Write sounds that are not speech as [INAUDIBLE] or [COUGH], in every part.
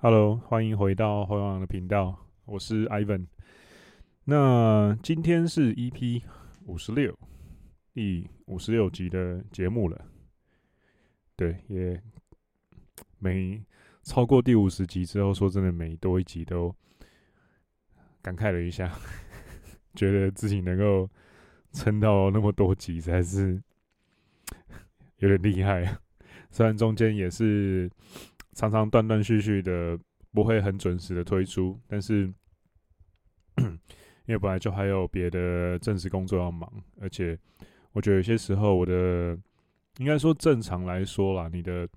Hello，欢迎回到后阳的频道，我是 Ivan。那今天是 EP 五十六，第五十六集的节目了。对，也每超过第五十集之后，说真的，每多一集都感慨了一下，[LAUGHS] 觉得自己能够撑到那么多集，实在是有点厉害。虽然中间也是。常常断断续续的，不会很准时的推出，但是 [COUGHS] 因为本来就还有别的正式工作要忙，而且我觉得有些时候我的应该说正常来说啦，你的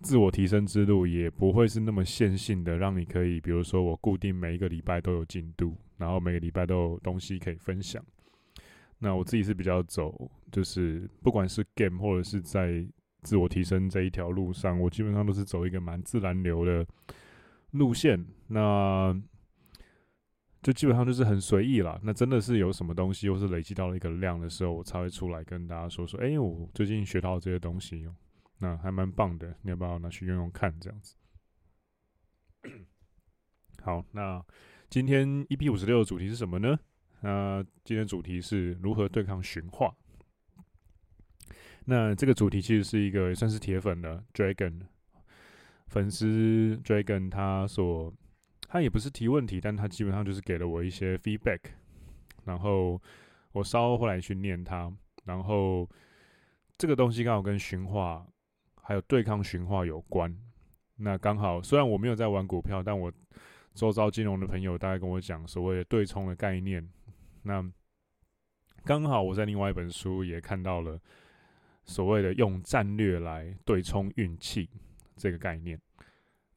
自我提升之路也不会是那么线性的，让你可以比如说我固定每一个礼拜都有进度，然后每个礼拜都有东西可以分享。那我自己是比较走，就是不管是 game 或者是在。自我提升这一条路上，我基本上都是走一个蛮自然流的路线，那就基本上就是很随意啦。那真的是有什么东西，或是累积到了一个量的时候，我才会出来跟大家说说，哎、我最近学到这些东西，那还蛮棒的，你要不要拿去用用看？这样子。好，那今天 EP 五十六的主题是什么呢？那今天主题是如何对抗驯化。那这个主题其实是一个也算是铁粉的 Dragon 粉丝 Dragon，他所他也不是提问题，但他基本上就是给了我一些 feedback，然后我稍后来去念他，然后这个东西刚好跟驯化还有对抗驯化有关。那刚好虽然我没有在玩股票，但我周遭金融的朋友大概跟我讲所谓的对冲的概念。那刚好我在另外一本书也看到了。所谓的用战略来对冲运气这个概念，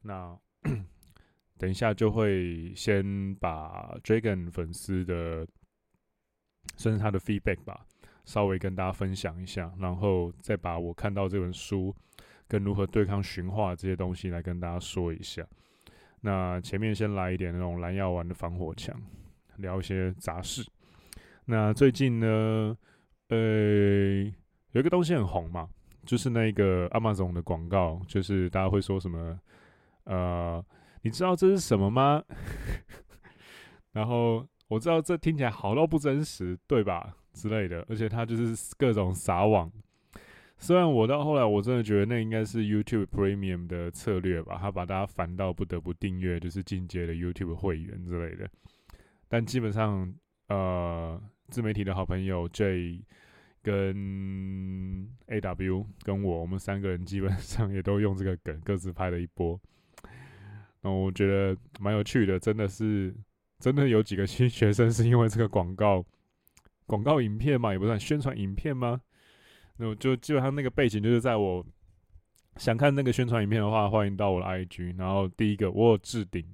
那 [COUGHS] 等一下就会先把 Dragon 粉丝的，甚至他的 feedback 吧，稍微跟大家分享一下，然后再把我看到这本书跟如何对抗驯化这些东西来跟大家说一下。那前面先来一点那种蓝药丸的防火墙，聊一些杂事。那最近呢，呃。有一个东西很红嘛，就是那个 Amazon 的广告，就是大家会说什么，呃，你知道这是什么吗？[LAUGHS] 然后我知道这听起来好到不真实，对吧？之类的，而且它就是各种撒网。虽然我到后来我真的觉得那应该是 YouTube Premium 的策略吧，他把大家烦到不得不订阅，就是进阶的 YouTube 会员之类的。但基本上，呃，自媒体的好朋友 J。跟 A W 跟我，我们三个人基本上也都用这个梗，各自拍了一波。那我觉得蛮有趣的，真的是真的有几个新学生是因为这个广告广告影片嘛，也不算宣传影片吗？那我就基本上那个背景就是在我想看那个宣传影片的话，欢迎到我的 I G。然后第一个我有置顶，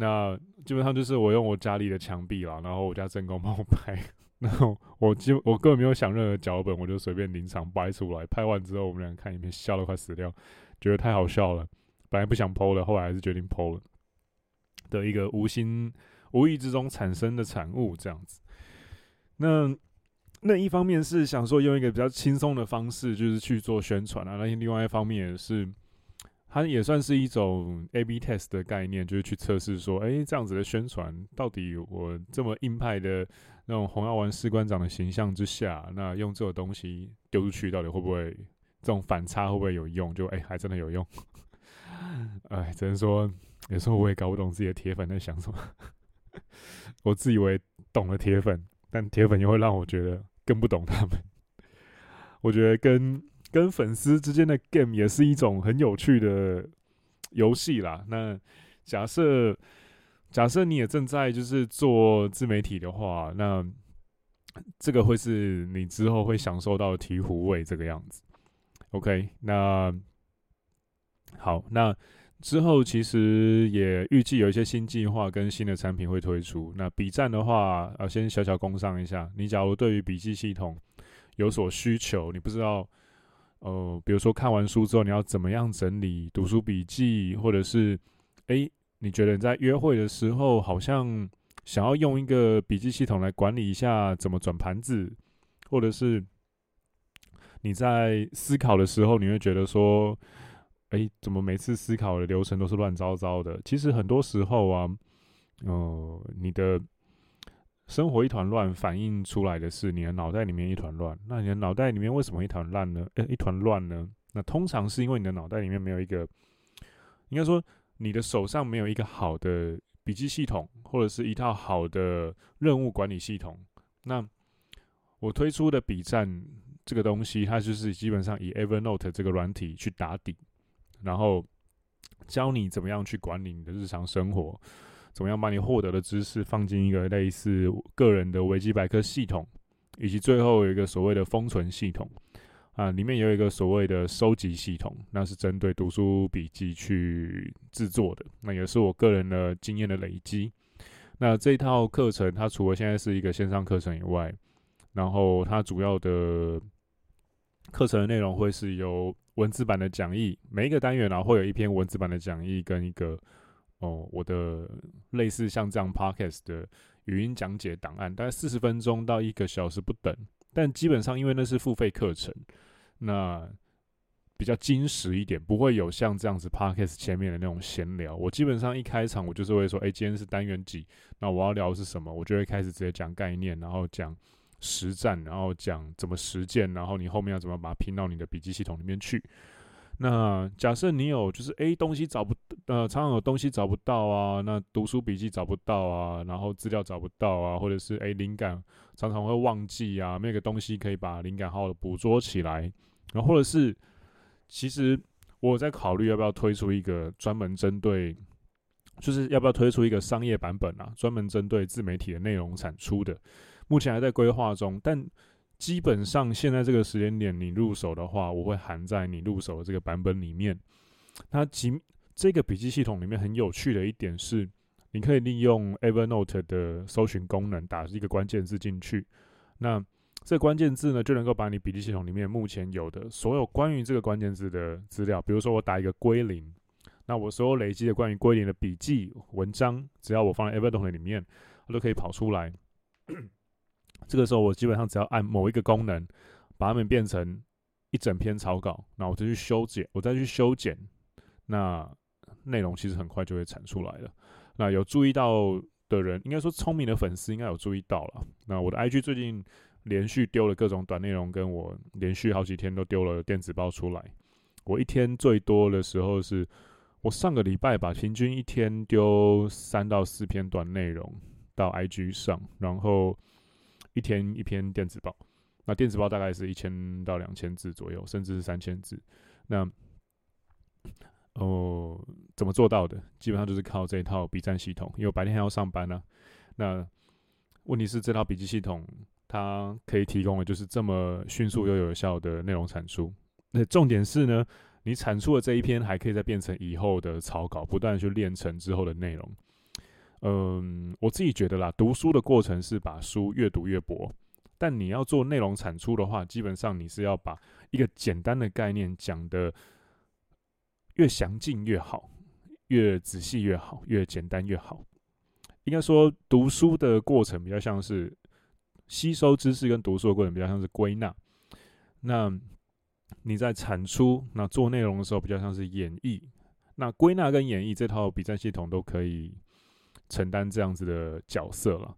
那基本上就是我用我家里的墙壁啦，然后我家正宫帮我拍。[LAUGHS] 然后我就我根本没有想任何脚本，我就随便临场掰出来。拍完之后，我们俩看影片，笑得快死掉，觉得太好笑了。本来不想 PO 了，后来还是决定 PO 了。的一个无心无意之中产生的产物，这样子。那那一方面是想说用一个比较轻松的方式，就是去做宣传啊。那另外一方面也是。它也算是一种 A/B test 的概念，就是去测试说，哎、这样子的宣传到底我这么硬派的那种红药丸士官长的形象之下，那用这种东西丢出去，到底会不会这种反差会不会有用？就哎、还真的有用。[LAUGHS] 哎，只能说有时候我也搞不懂自己的铁粉在想什么。[LAUGHS] 我自以为懂了铁粉，但铁粉又会让我觉得更不懂他们。[LAUGHS] 我觉得跟。跟粉丝之间的 game 也是一种很有趣的游戏啦。那假设假设你也正在就是做自媒体的话，那这个会是你之后会享受到醍醐味这个样子。OK，那好，那之后其实也预计有一些新计划跟新的产品会推出。那笔战的话，呃，先小小工商一下。你假如对于笔记系统有所需求，你不知道。呃，比如说看完书之后，你要怎么样整理读书笔记，或者是，诶，你觉得你在约会的时候，好像想要用一个笔记系统来管理一下怎么转盘子，或者是你在思考的时候，你会觉得说，哎，怎么每次思考的流程都是乱糟糟的？其实很多时候啊，呃，你的生活一团乱，反映出来的是你的脑袋里面一团乱。那你的脑袋里面为什么一团乱呢？呃，一团乱呢？那通常是因为你的脑袋里面没有一个，应该说你的手上没有一个好的笔记系统，或者是一套好的任务管理系统。那我推出的笔站这个东西，它就是基本上以 Evernote 这个软体去打底。然后教你怎么样去管理你的日常生活，怎么样把你获得的知识放进一个类似个人的维基百科系统，以及最后有一个所谓的封存系统啊，里面有一个所谓的收集系统，那是针对读书笔记去制作的，那也是我个人的经验的累积。那这套课程它除了现在是一个线上课程以外，然后它主要的课程内容会是由文字版的讲义，每一个单元呢、啊、会有一篇文字版的讲义跟一个哦我的类似像这样 podcast 的语音讲解档案，大概四十分钟到一个小时不等。但基本上因为那是付费课程，那比较精实一点，不会有像这样子 podcast 前面的那种闲聊。我基本上一开场我就是会说，哎、今天是单元几，那我要聊的是什么，我就会开始直接讲概念，然后讲。实战，然后讲怎么实践，然后你后面要怎么把它拼到你的笔记系统里面去。那假设你有就是诶东西找不呃常常有东西找不到啊，那读书笔记找不到啊，然后资料找不到啊，或者是诶灵感常常会忘记啊，没有个东西可以把灵感好好的捕捉起来，然后或者是其实我在考虑要不要推出一个专门针对，就是要不要推出一个商业版本啊，专门针对自媒体的内容产出的。目前还在规划中，但基本上现在这个时间点，你入手的话，我会含在你入手的这个版本里面。它即这个笔记系统里面很有趣的一点是，你可以利用 Evernote 的搜寻功能，打一个关键字进去，那这关键字呢，就能够把你笔记系统里面目前有的所有关于这个关键字的资料，比如说我打一个归零，那我所有累积的关于归零的笔记文章，只要我放在 Evernote 里面，它都可以跑出来。这个时候，我基本上只要按某一个功能，把它们变成一整篇草稿，那我再去修剪，我再去修剪，那内容其实很快就会产出来了。那有注意到的人，应该说聪明的粉丝应该有注意到了。那我的 IG 最近连续丢了各种短内容，跟我连续好几天都丢了电子报出来。我一天最多的时候是，我上个礼拜吧，平均一天丢三到四篇短内容到 IG 上，然后。一天一篇电子报，那电子报大概是一千到两千字左右，甚至是三千字。那哦，怎么做到的？基本上就是靠这一套笔战系统，因为白天还要上班呢、那问题是这套笔记系统它可以提供的就是这么迅速又有效的内容产出。那重点是呢，你产出的这一篇还可以再变成以后的草稿，不断去练成之后的内容。嗯，我自己觉得啦，读书的过程是把书越读越薄，但你要做内容产出的话，基本上你是要把一个简单的概念讲得越详尽越好，越仔细越好，越简单越好。应该说，读书的过程比较像是吸收知识，跟读书的过程比较像是归纳。那你在产出、那做内容的时候，比较像是演绎。那归纳跟演绎这套比战系统都可以。承担这样子的角色了，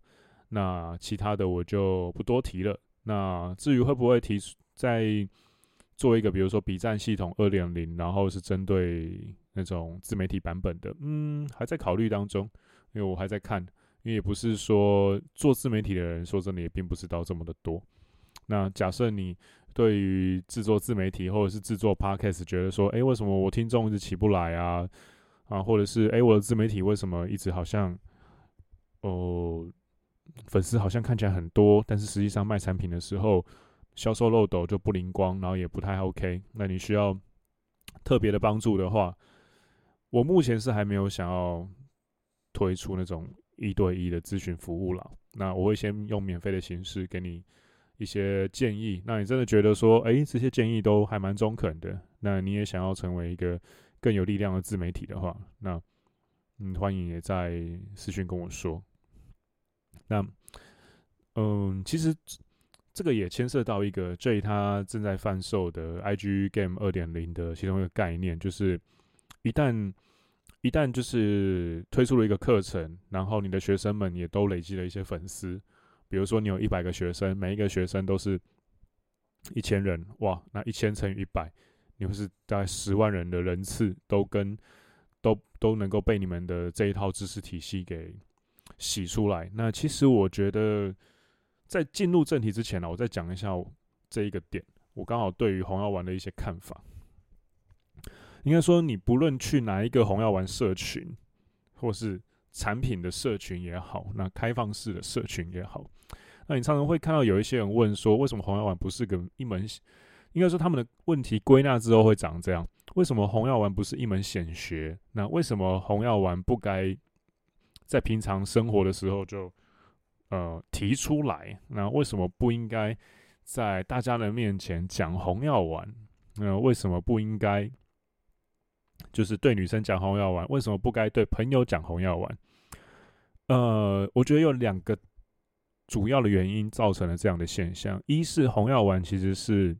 那其他的我就不多提了。那至于会不会提出再做一个，比如说笔战系统二点零，然后是针对那种自媒体版本的，嗯，还在考虑当中，因为我还在看，因为也不是说做自媒体的人，说真的也并不知道这么的多。那假设你对于制作自媒体或者是制作 Podcast 觉得说，诶，为什么我听众一直起不来啊？啊，或者是诶，我的自媒体为什么一直好像，哦，粉丝好像看起来很多，但是实际上卖产品的时候销售漏斗就不灵光，然后也不太 OK。那你需要特别的帮助的话，我目前是还没有想要推出那种一对一的咨询服务了。那我会先用免费的形式给你一些建议。那你真的觉得说，诶，这些建议都还蛮中肯的，那你也想要成为一个。更有力量的自媒体的话，那嗯，欢迎也在私讯跟我说。那嗯，其实这个也牵涉到一个 J 他正在贩售的 IG Game 二点零的其中一个概念，就是一旦一旦就是推出了一个课程，然后你的学生们也都累积了一些粉丝，比如说你有一百个学生，每一个学生都是一千人，哇，那一千乘以一百，你会是大概十万人的人次都跟都都能够被你们的这一套知识体系给洗出来。那其实我觉得。在进入正题之前呢，我再讲一下这一个点。我刚好对于红药丸的一些看法，应该说，你不论去哪一个红药丸社群，或是产品的社群也好，那开放式的社群也好，那你常常会看到有一些人问说，为什么红药丸不是个一门？应该说他们的问题归纳之后会长这样：为什么红药丸不是一门显学？那为什么红药丸不该在平常生活的时候就？呃，提出来，那为什么不应该在大家的面前讲红药丸？那为什么不应该就是对女生讲红药丸？为什么不该对朋友讲红药丸？呃，我觉得有两个主要的原因造成了这样的现象：一是红药丸其实是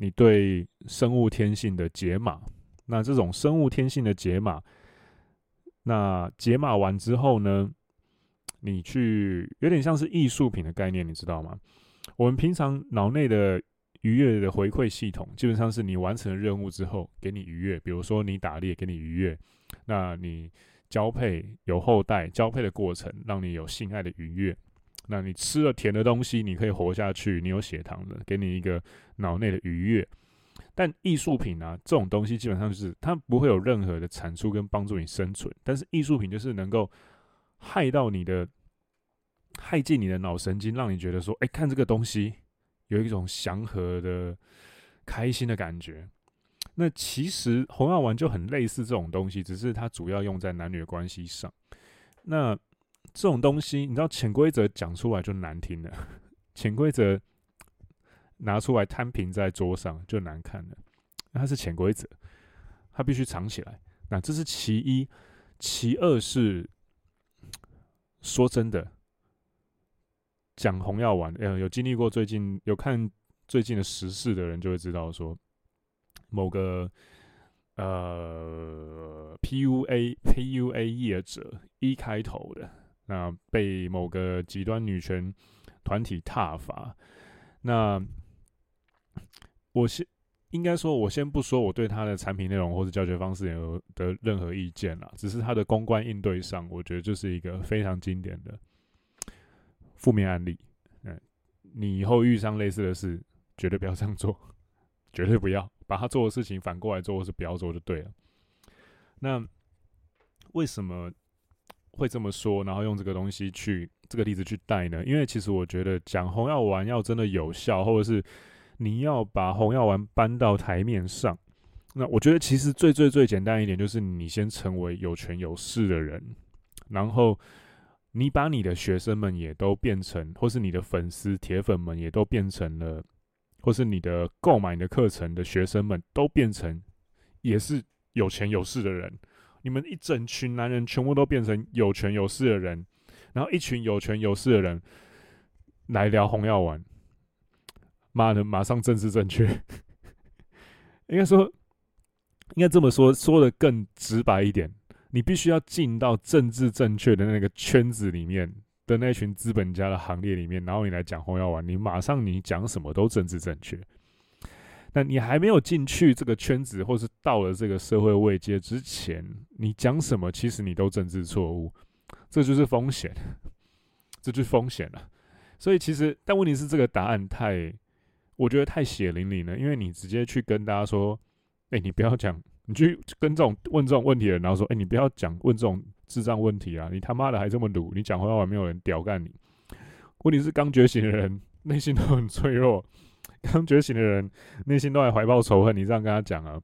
你对生物天性的解码，那这种生物天性的解码，那解码完之后呢？你去有点像是艺术品的概念，你知道吗？我们平常脑内的愉悦的回馈系统，基本上是你完成了任务之后给你愉悦，比如说你打猎给你愉悦，那你交配有后代，交配的过程让你有性爱的愉悦，那你吃了甜的东西，你可以活下去，你有血糖的，给你一个脑内的愉悦。但艺术品啊，这种东西基本上就是它不会有任何的产出跟帮助你生存，但是艺术品就是能够。害到你的，害进你的脑神经，让你觉得说，哎、看这个东西有一种祥和的、开心的感觉。那其实红药丸就很类似这种东西，只是它主要用在男女的关系上。那这种东西，你知道，潜规则讲出来就难听了，[LAUGHS] 潜规则拿出来摊平在桌上就难看了。它是潜规则，它必须藏起来。那这是其一，其二是。说真的，讲红药丸，呃，有经历过最近有看最近的时事的人就会知道，说某个呃 PUA PUA 业者一开头的，那被某个极端女权团体挞伐。那我先应该说，我先不说我对他的产品内容或者教学方式有的任何意见啦，只是他的公关应对上，我觉得就是一个非常经典的负面案例。嗯，你以后遇上类似的事，绝对不要这样做，[LAUGHS] 绝对不要把他做的事情反过来做，或是不要做就对了。那为什么会这么说？然后用这个东西去这个例子去带呢？因为其实我觉得讲红药丸要真的有效，或者是。你要把红药丸搬到台面上，那我觉得其实最最最简单一点就是你先成为有权有势的人，然后你把你的学生们也都变成，或是你的粉丝铁粉们也都变成了，或是你的购买你的课程的学生们都变成也是有钱有势的人，你们一整群男人全部都变成有权有势的人，然后一群有权有势的人来聊红药丸。妈的，马上政治正确，[LAUGHS] 应该说，应该这么说，说的更直白一点，你必须要进到政治正确的那个圈子里面的那群资本家的行列里面，然后你来讲红药丸，你马上你讲什么都政治正确。那你还没有进去这个圈子，或是到了这个社会位阶之前，你讲什么其实你都政治错误，这就是风险，这就是风险了。所以其实，但问题是这个答案太。我觉得太血淋淋了，因为你直接去跟大家说：“哎、你不要讲，你去跟这种问这种问题的人，然后说：‘哎、你不要讲问这种智障问题啊！你他妈的还这么鲁，你讲红药丸没有人屌干你。’问题是刚觉醒的人内心都很脆弱，刚觉醒的人内心都还怀抱仇恨。你这样跟他讲啊，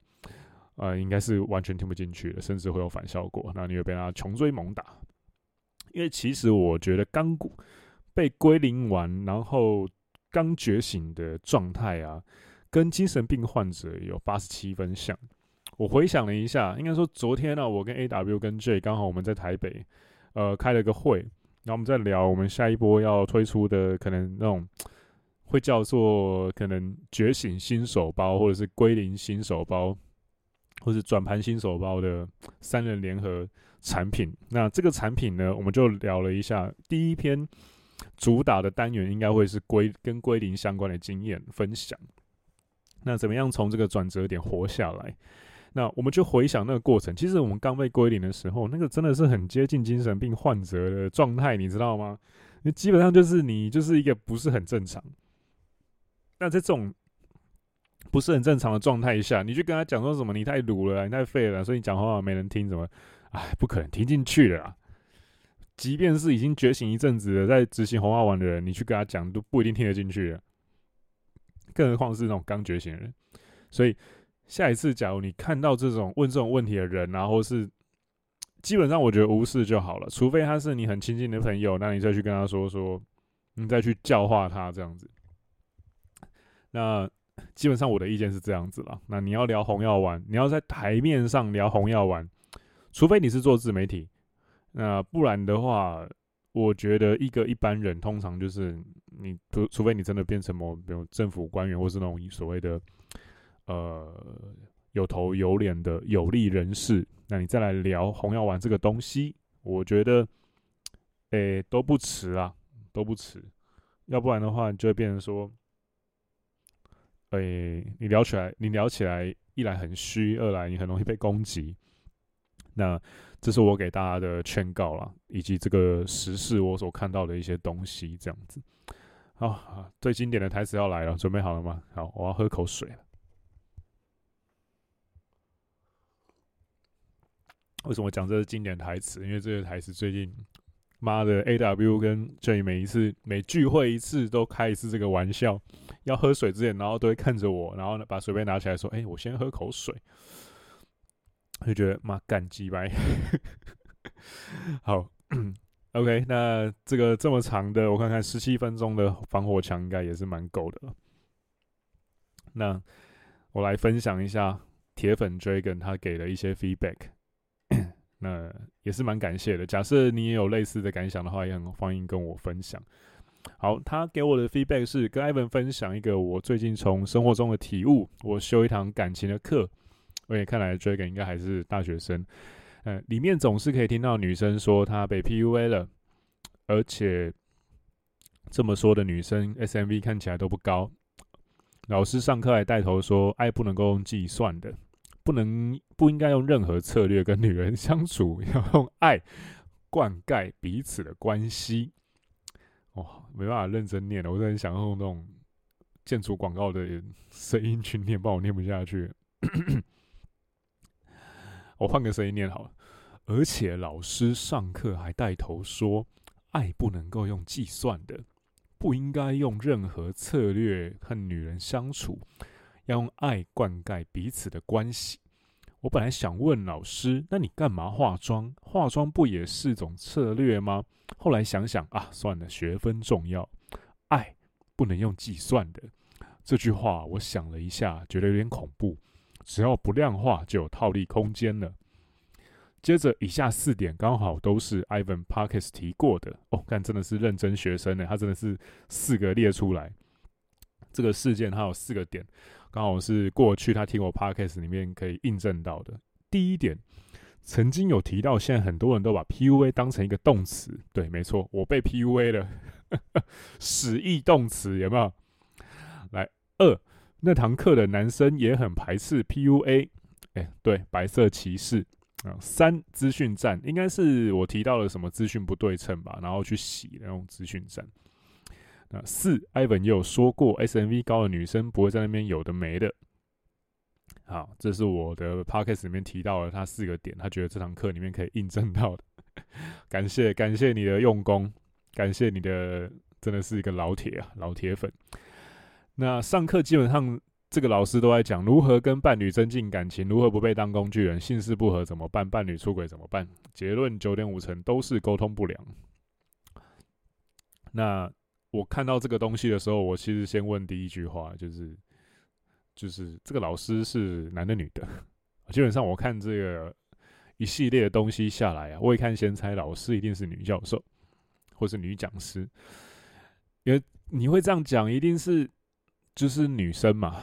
呃，应该是完全听不进去的，甚至会有反效果。那你会被他穷追猛打。因为其实我觉得刚被归零完，然后。刚觉醒的状态啊，跟精神病患者有八十七分像。我回想了一下，应该说昨天呢、我跟 AW 跟 J 刚好我们在台北，呃，开了个会，然后我们在聊我们下一波要推出的可能那种会叫做可能觉醒新手包，或者是归零新手包，或是转盘新手包的三人联合产品。那这个产品呢，我们就聊了一下。第一篇主打的单元应该会是归跟归零相关的经验分享。那怎么样从这个转折点活下来？那我们就回想那个过程。其实我们刚被归零的时候，那个真的是很接近精神病患者的状态，你知道吗？那基本上就是你就是一个不是很正常。那在这种不是很正常的状态下，你去跟他讲说什么？你太鲁了，你太废了，所以你讲话没人听，什么？哎，不可能听进去的啦。即便是已经觉醒一阵子的在执行红花丸的人，你去跟他讲都不一定听得进去的。更何况是那种刚觉醒的人。所以下一次，假如你看到这种问这种问题的人，然后是基本上我觉得无视就好了，除非他是你很亲近的朋友，那你再去跟他说说，你再去教化他这样子。那基本上我的意见是这样子啦。那你要聊红药丸，你要在台面上聊红药丸，除非你是做自媒体，那不然的话，我觉得一个一般人通常就是你除除非你真的变成某比如政府官员或是那种所谓的呃有头有脸的有利人士，那你再来聊红药丸这个东西，我觉得诶、都不迟啊，都不迟。要不然的话，就会变成说。诶、欸，你聊起来，你聊起来，一来很虚，二来你很容易被攻击。那这是我给大家的劝告啦，以及这个时事我所看到的一些东西，这样子。好，最经典的台词要来了，准备好了吗？好，我要喝口水了。为什么讲这是经典台词？因为这个台词最近。妈的，A W 跟 J 每一次每聚会一次都开一次这个玩笑，要喝水之前，然后都会看着我，然后呢把水杯拿起来说：“哎、我先喝口水。”就觉得妈干鸡掰。好，OK，那这个这么长的，我看看十七分钟的防火墙应该也是蛮够的了。那我来分享一下铁粉 Dragon 他给的一些 feedback。那也是蛮感谢的。假设你也有类似的感想的话，也很欢迎跟我分享。好，他给我的 feedback 是跟 Ivan 分享一个我最近从生活中的体悟。我修一堂感情的课，而且看来 Dragon 应该还是大学生。嗯，里面总是可以听到女生说她被 PUA 了，而且这么说的女生 SMV 看起来都不高。老师上课还带头说，爱不能够用计算的。不能不应该用任何策略跟女人相处，要用爱灌溉彼此的关系。哦，没办法认真念了，我真的很想用那种建筑广告的声音去念，不然我念不下去。[COUGHS] 我换个声音念好了。而且老师上课还带头说，爱不能够用计算的，不应该用任何策略和女人相处。要用爱灌溉彼此的关系。我本来想问老师，那你干嘛化妆？化妆不也是种策略吗？后来想想啊，算了，学分重要，爱不能用计算的。这句话我想了一下，觉得有点恐怖。只要不量化，就有套利空间了。接着以下四点刚好都是 Ivan Parkes 提过的哦，看真的是认真学生呢，他真的是四个列出来。这个事件它有四个点。刚好是过去他听我 podcast 里面可以印证到的。第一点，曾经有提到，现在很多人都把 PUA 当成一个动词。对，没错，我被 PUA 了，[LAUGHS] 使役动词有没有？来，二，那堂课的男生也很排斥 PUA。哎，对，白色歧视啊。三，资讯战，应该是我提到了什么资讯不对称吧，然后去洗那种资讯战。那四，Ivan 也有说过，SMV 高的女生不会在那边有的没的。好，这是我的 podcast 里面提到了他四个点，他觉得这堂课里面可以印证到的。感谢感谢你的用功，感谢你的真的是一个老铁啊，老铁粉。那上课基本上这个老师都在讲如何跟伴侣增进感情，如何不被当工具人，性事不合怎么办，伴侣出轨怎么办？结论九点五成都是沟通不良。那。我看到这个东西的时候，我其实先问第一句话，就是，就是这个老师是男的女的？[LAUGHS] 基本上我看这个一系列的东西下来啊，我一看先猜老师一定是女教授，或是女讲师。因为你会这样讲，一定是就是女生嘛。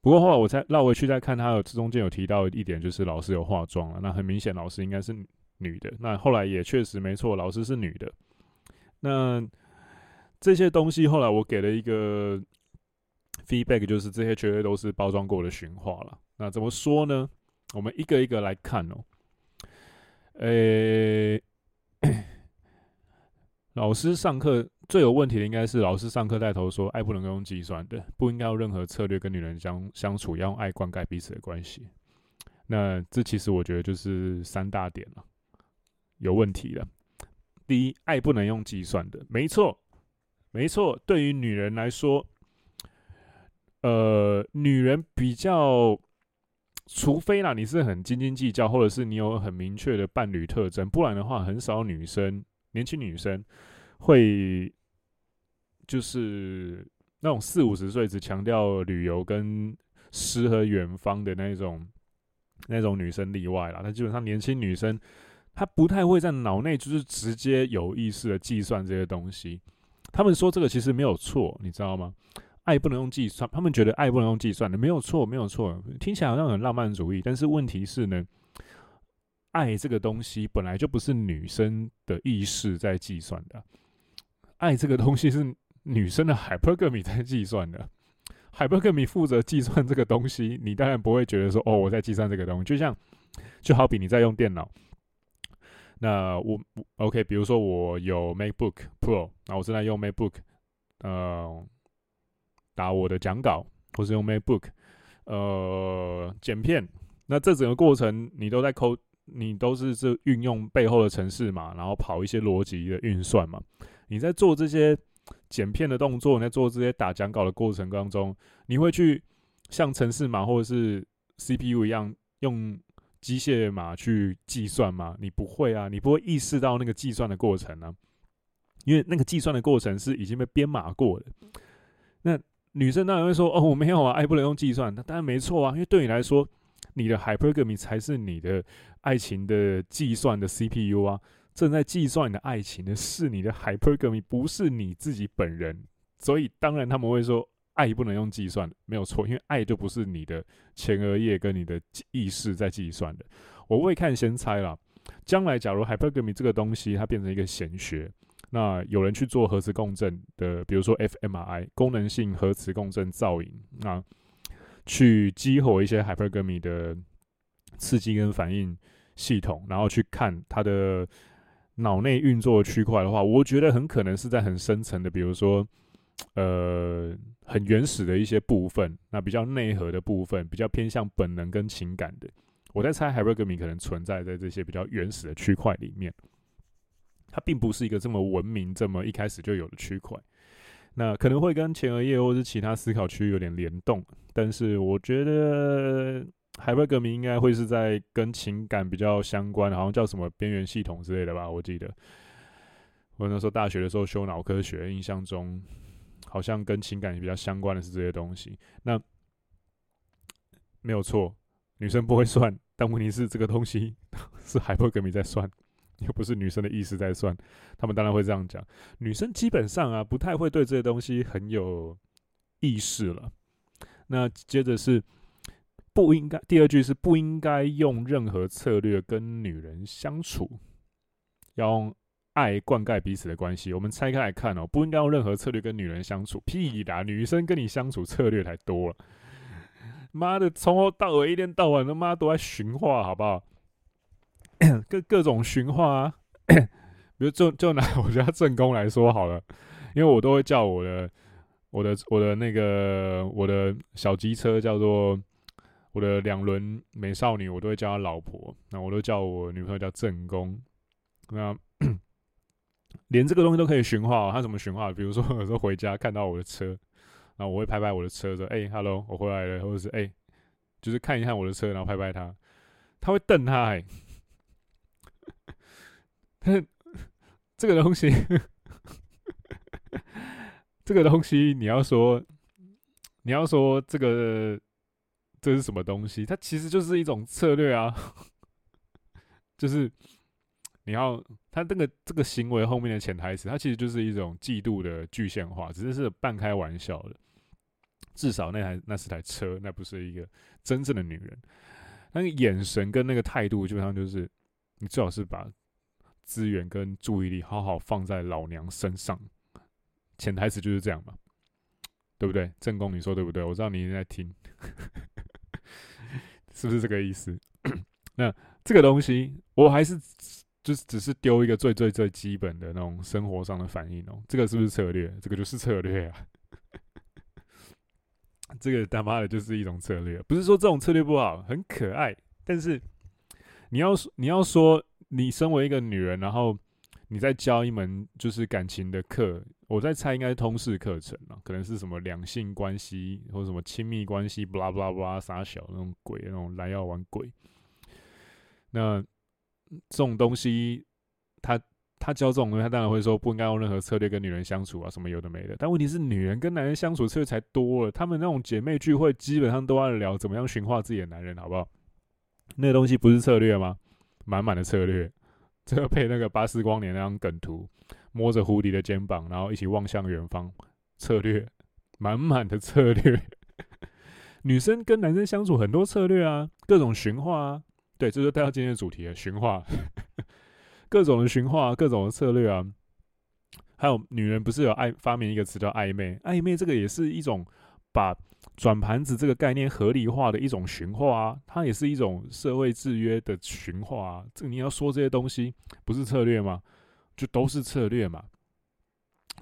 不过后来我再绕回去再看，他有中间有提到一点，就是老师有化妆了。那很明显，老师应该是女的。那后来也确实没错，老师是女的。那这些东西后来我给了一个 feedback，就是这些绝对都是包装过的驯化了。那怎么说呢？我们一个一个来看哦。诶、[COUGHS] 老师上课最有问题的应该是老师上课带头说爱不能够用计算的，不应该用任何策略跟女人相相处，要用爱灌溉彼此的关系。那这其实我觉得就是三大点了，有问题的。第一，爱不能用计算的，没错，没错。对于女人来说，呃，女人比较，除非啦，你是很斤斤计较，或者是你有很明确的伴侣特征，不然的话，很少女生。年轻女生会就是那种四五十岁只强调旅游跟诗和远方的那种那种女生例外啦。那基本上年轻女生，她不太会在脑内就是直接有意识的计算这些东西。他们说这个其实没有错，你知道吗？爱不能用计算，他们觉得爱不能用计算的，没有错，没有错。听起来好像很浪漫主义，但是问题是呢？爱这个东西本来就不是女生的意识在计算的，爱这个东西是女生的 hypergamy 在计算的，hypergamy 负责计算这个东西，你当然不会觉得说哦，我在计算这个东西，就像就好比你在用电脑，那我 OK，比如说我有 MacBook Pro，那我正在用 MacBook，呃，打我的讲稿，或是用 MacBook，呃，剪片，那这整个过程你都在抠。你都是这运用背后的程式嘛，然后跑一些逻辑的运算嘛。你在做这些剪片的动作，你在做这些打讲稿的过程当中，你会去像程式码或者是 CPU 一样用机械码去计算吗？你不会啊，你不会意识到那个计算的过程啊，因为那个计算的过程是已经被编码过的。那女生当然会说：“哦，我没有啊，爱不能用计算。”那当然没错啊，因为对你来说，你的 hypergamy 才是你的。爱情的计算的 CPU 啊，正在计算你的爱情的是你的 hypergamy，不是你自己本人。所以当然他们会说，爱不能用计算，没有错，因为爱就不是你的前额叶跟你的意识在计算的。我未看先猜啦，将来假如 hypergamy 这个东西它变成一个显学，那有人去做核磁共振的，比如说 fMRI 功能性核磁共振造影那，去激活一些 hypergamy 的刺激跟反应。系统，然后去看他的脑内运作区块的话，我觉得很可能是在很深层的，比如说，呃，很原始的一些部分，那比较内核的部分，比较偏向本能跟情感的。我在猜，hypergamy 可能存在在这些比较原始的区块里面，它并不是一个这么文明、这么一开始就有的区块。那可能会跟前额叶或是其他思考区域有点联动，但是我觉得。Hypergamy 应该会是在跟情感比较相关，好像叫什么边缘系统之类的吧？我记得我那时候大学的时候修脑科学，印象中好像跟情感比较相关的是这些东西。那没有错，女生不会算，但问题是这个东西是 Hypergamy 在算，[LAUGHS] 又不是女生的意识在算。他们当然会这样讲，女生基本上啊不太会对这些东西很有意识了。那接着是。不应该。第二句是不应该用任何策略跟女人相处，要用爱灌溉彼此的关系。我们拆开来看哦，不应该用任何策略跟女人相处。屁啦，女生跟你相处策略才多了。妈的，从头到尾一天到晚他妈都在训话，好不好？[COUGHS] 各各种训话啊，[COUGHS] 比如就就拿 [LAUGHS] 我家正宫来说好了，因为我都会叫我的我的我的那个我的小机车叫做。我的两轮美少女，我都会叫她老婆。那我都叫我女朋友叫正宫。那连这个东西都可以驯化哦。她怎么驯化？比如说有时候回家看到我的车，然后我会拍拍我的车说：“哎，hello，我回来了。”或者是“哎，就是看一下我的车，然后拍拍她。”她会瞪他。哎，但这个东西，这个东西，你要说，你要说这个。这是什么东西？它其实就是一种策略啊，[LAUGHS] 就是你要他这个这个行为后面的潜台词，他其实就是一种嫉妒的具象化，只是是半开玩笑的。至少那台那是台车，那不是一个真正的女人。那个眼神跟那个态度，基本上就是你最好是把资源跟注意力好好放在老娘身上。潜台词就是这样嘛，对不对？正宫，你说对不对？我知道你一直在听，[COUGHS] 是不是这个意思？[COUGHS] 那这个东西，我还是就只是丢一个最最最基本的那种生活上的反应哦。这个是不是策略？这个就是策略啊。[LAUGHS] 这个他妈的就是一种策略，不是说这种策略不好，很可爱。但是你要你要说你身为一个女人，然后你在教一门就是感情的课，我在猜应该是通识课程啊，可能是什么两性关系或者什么亲密关系，巴拉巴拉巴拉啥小那种鬼，那种来要玩鬼。那这种东西，他。他教这种东西，他当然会说不应该用任何策略跟女人相处啊，什么有的没的。但问题是，女人跟男人相处策略才多了。他们那种姐妹聚会，基本上都在聊怎么样驯化自己的男人，好不好？那个东西不是策略吗？满满的策略。这个配那个巴斯光年那张梗图，摸着胡迪的肩膀，然后一起望向远方，策略满满的策略。[LAUGHS] 女生跟男生相处很多策略啊，各种驯化啊。对，这就带到今天的主题了，驯化。[LAUGHS] 各种的驯化，各种的策略啊，还有女人不是有爱发明一个词叫暧昧？暧昧这个也是一种把转盘子这个概念合理化的一种驯化啊，它也是一种社会制约的驯化啊。这你要说这些东西不是策略吗？就都是策略嘛。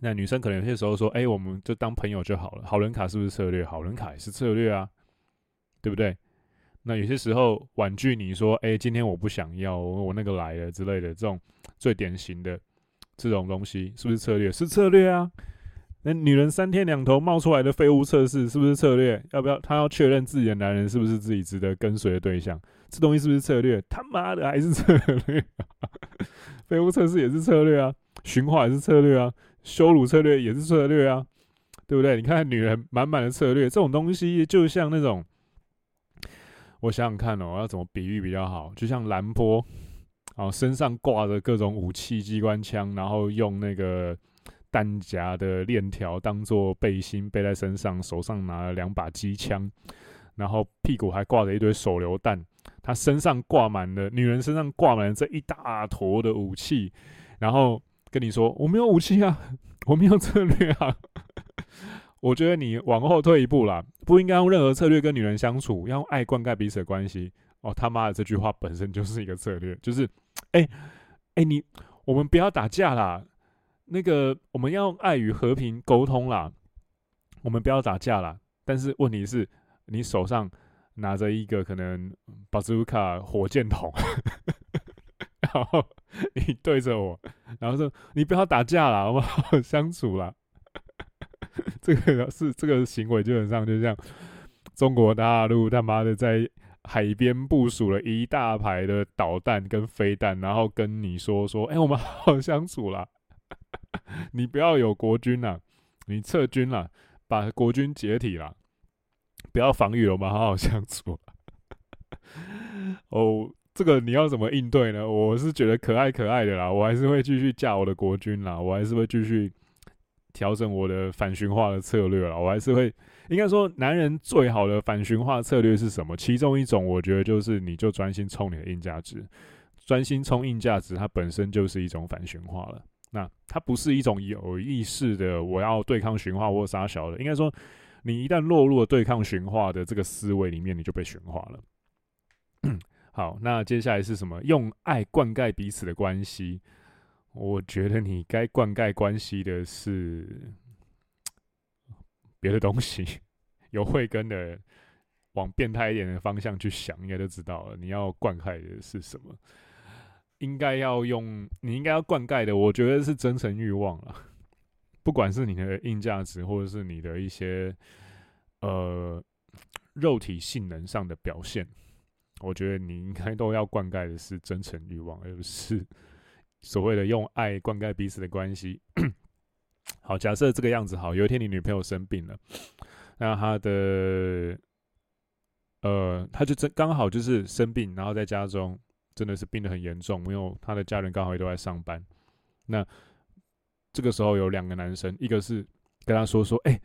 那女生可能有些时候说，哎，我们就当朋友就好了。好人卡是不是策略？好人卡也是策略啊，对不对？那有些时候婉拒你说，哎、今天我不想要，我那个来了之类的，这种最典型的这种东西，是不是策略？是策略啊。那女人三天两头冒出来的废物测试，是不是策略？要不要？她要确认自己的男人是不是自己值得跟随的对象？这东西是不是策略？他妈的还是策略？[LAUGHS] 废物测试也是策略啊，驯化也是策略啊，羞辱策略也是策略啊，对不对？你看女人满满的策略，这种东西就像那种。我想想看哦，我要怎么比喻比较好？就像兰波，哦，身上挂着各种武器机关枪，然后用那个弹夹的链条当做背心背在身上，手上拿了两把机枪，然后屁股还挂着一堆手榴弹。他身上挂满了，女人身上挂满这一大坨的武器，然后跟你说：“我没有武器啊，我没有策略啊。”我觉得你往后退一步啦，不应该用任何策略跟女人相处，要用爱灌溉彼此的关系。哦，他妈的，这句话本身就是一个策略，就是，哎、欸，哎、你，我们不要打架啦，那个我们要用爱与和平沟通啦，我们不要打架啦。但是问题是，你手上拿着一个可能巴兹卡火箭筒，[LAUGHS] 然后你对着我，然后说你不要打架啦，我们好好相处啦。[LAUGHS] 这个是这个行为，基本上就像中国大陆他妈的在海边部署了一大排的导弹跟飞弹，然后跟你说说，哎，我们好好相处啦，[LAUGHS] 你不要有国军啦，你撤军啦，把国军解体啦，不要防御了，我们好好相处。哦，这个你要怎么应对呢？我是觉得可爱可爱的啦，我还是会继续架我的国军啦，我还是会继续。调整我的反驯化的策略了，我还是会应该说，男人最好的反驯化策略是什么？其中一种，我觉得就是你就专心冲你的硬价值，专心冲硬价值，它本身就是一种反驯化了。那它不是一种有意识的我要对抗驯化或杀小的，应该说，你一旦落入了对抗驯化的这个思维里面，你就被驯化了。[CLEARS THROAT] 好，那接下来是什么？用爱灌溉彼此的关系。我觉得你该灌溉关系的是别的东西，有慧根的往变态一点的方向去想，应该就知道了。你要灌溉的是什么？应该要用，你应该要灌溉的，我觉得是真诚欲望啊。不管是你的硬价值，或者是你的一些呃肉体性能上的表现，我觉得你应该都要灌溉的是真诚欲望，而不是。所谓的用爱灌溉彼此的关系，[CLEARS THROAT] 好，假设这个样子好，有一天你女朋友生病了，那她的，呃，她就真刚好就是生病，然后在家中真的是病得很严重，没有他的家人刚好也都在上班。那这个时候有两个男生，一个是跟他说说，哎、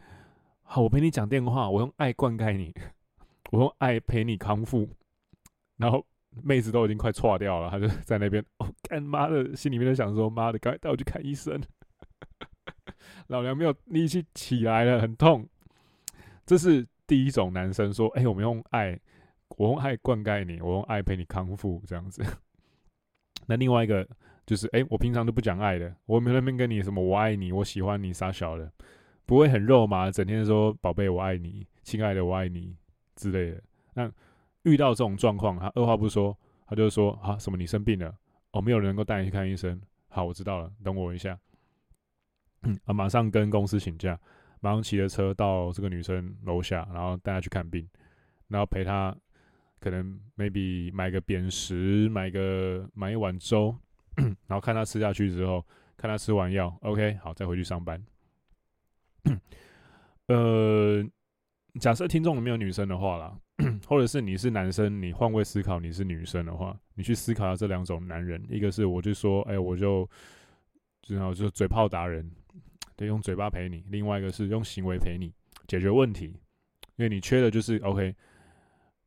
好，我陪你讲电话，我用爱灌溉你，[LAUGHS] 我用爱陪你康复。然后妹子都已经快错掉了，他就在那边，[LAUGHS] 哦，干妈的，心里面就想说，妈的，赶快带我去看医生。[LAUGHS] 老娘没有力气起来了，很痛。这是第一种男生说：“哎、我们用爱，我用爱灌溉你，我用爱陪你康复，这样子。[LAUGHS] ”那另外一个就是：“哎、我平常都不讲爱的，我没那边跟你什么我爱你，我喜欢你，傻小的，不会很肉麻，整天说宝贝我爱你，亲爱的我爱你之类的。”那遇到这种状况，他二话不说，他就说：“啊，什么你生病了？哦，没有人能够带你去看医生。好，我知道了，等我一下。”嗯，啊，马上跟公司请假，马上骑着车到这个女生楼下，然后带她去看病，然后陪她，可能 maybe 买个扁食，买个买一碗粥，[COUGHS] 然后看她吃下去之后，看她吃完药，OK，好，再回去上班。[COUGHS] 呃，假设听众里面有女生的话啦，[CLEARS THROAT] 或者是你是男生，你换位思考，你是女生的话，你去思考下这两种男人，一个是我就说，哎、我就，然后就嘴炮达人。对，用嘴巴陪你；另外一个是用行为陪你解决问题，因为你缺的就是 OK，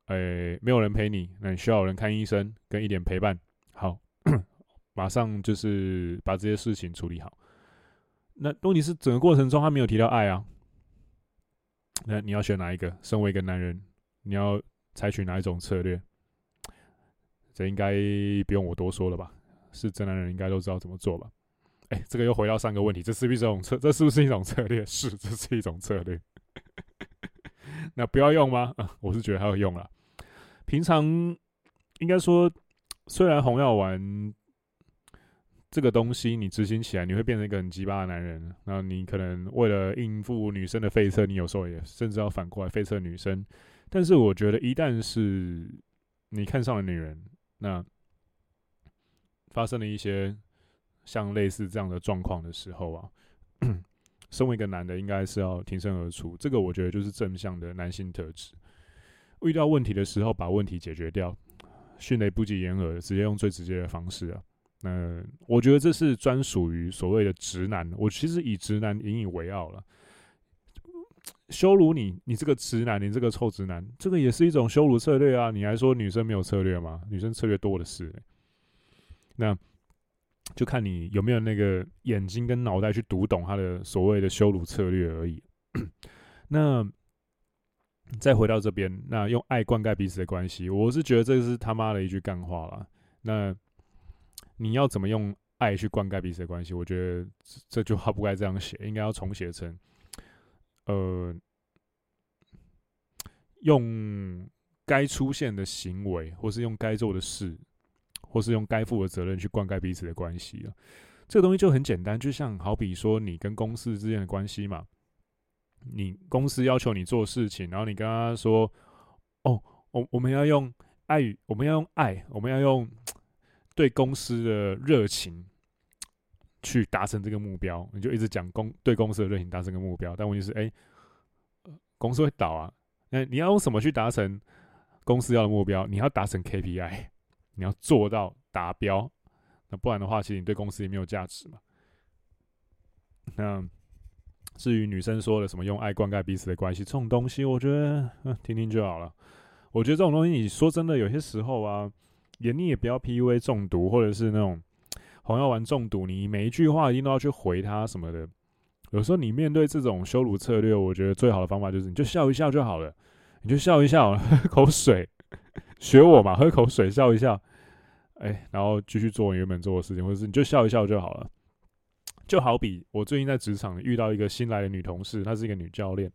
诶，没有人陪你，那你需要有人看医生跟一点陪伴。好，马上就是把这些事情处理好。那问题是整个过程中他没有提到爱啊，那你要选哪一个？身为一个男人，你要采取哪一种策略？这应该不用我多说了吧？是真男人应该都知道怎么做吧？哎、这个又回到上个问题，这是不是一种策？这是不是一种策略？[LAUGHS] 是，这是一种策略。[LAUGHS] 那不要用吗？[LAUGHS] 我是觉得还要用啦。平常应该说，虽然红药丸这个东西你执行起来，你会变成一个很鸡巴的男人。那你可能为了应付女生的费策，你有时候也甚至要反过来费测女生。但是我觉得，一旦是你看上了女人，那发生了一些。像类似这样的状况的时候啊，[CLEARS THROAT] 身为一个男的，应该是要挺身而出。这个我觉得就是正向的男性特质。遇到问题的时候，把问题解决掉，迅雷不及掩耳，直接用最直接的方式啊。那我觉得这是专属于所谓的直男。我其实以直男引以为傲了。羞辱你，你这个直男，你这个臭直男，这个也是一种羞辱策略啊。你还说女生没有策略吗？女生策略多的是。那。就看你有没有那个眼睛跟脑袋去读懂他的所谓的羞辱策略而已。[CLEARS THROAT] 那再回到这边，那用爱灌溉彼此的关系，我是觉得这是他妈的一句干话了。那你要怎么用爱去灌溉彼此的关系？我觉得这句话不该这样写，应该要重写成：呃，用该出现的行为，或是用该做的事。或是用该负的责任去灌溉彼此的关系啊，这个东西就很简单，就像好比说你跟公司之间的关系嘛，你公司要求你做事情，然后你跟他说：“哦，我我们要用爱，我们要用爱，我们要用 [TSK] 对公司的热情去达成这个目标。”你就一直讲公对公司的热情达成个目标，但问题是，哎，公司会倒啊。那你要用什么去达成公司要的目标？你要达成 KPI。[LAUGHS] 你要做到达标，那不然的话，其实你对公司也没有价值嘛。那至于女生说的什么用爱灌溉彼此的关系，这种东西，我觉得嗯，听听就好了。我觉得这种东西，你说真的，有些时候啊，也你也不要 PUA 中毒，或者是那种红药丸中毒，你每一句话一定都要去回他什么的。有时候你面对这种羞辱策略，我觉得最好的方法就是你就笑一笑就好了，你就笑一笑，[LAUGHS] 喝口水。学我嘛，喝口水，笑一笑，哎、然后继续做你原本做的事情，或者是你就笑一笑就好了。就好比我最近在职场遇到一个新来的女同事，她是一个女教练，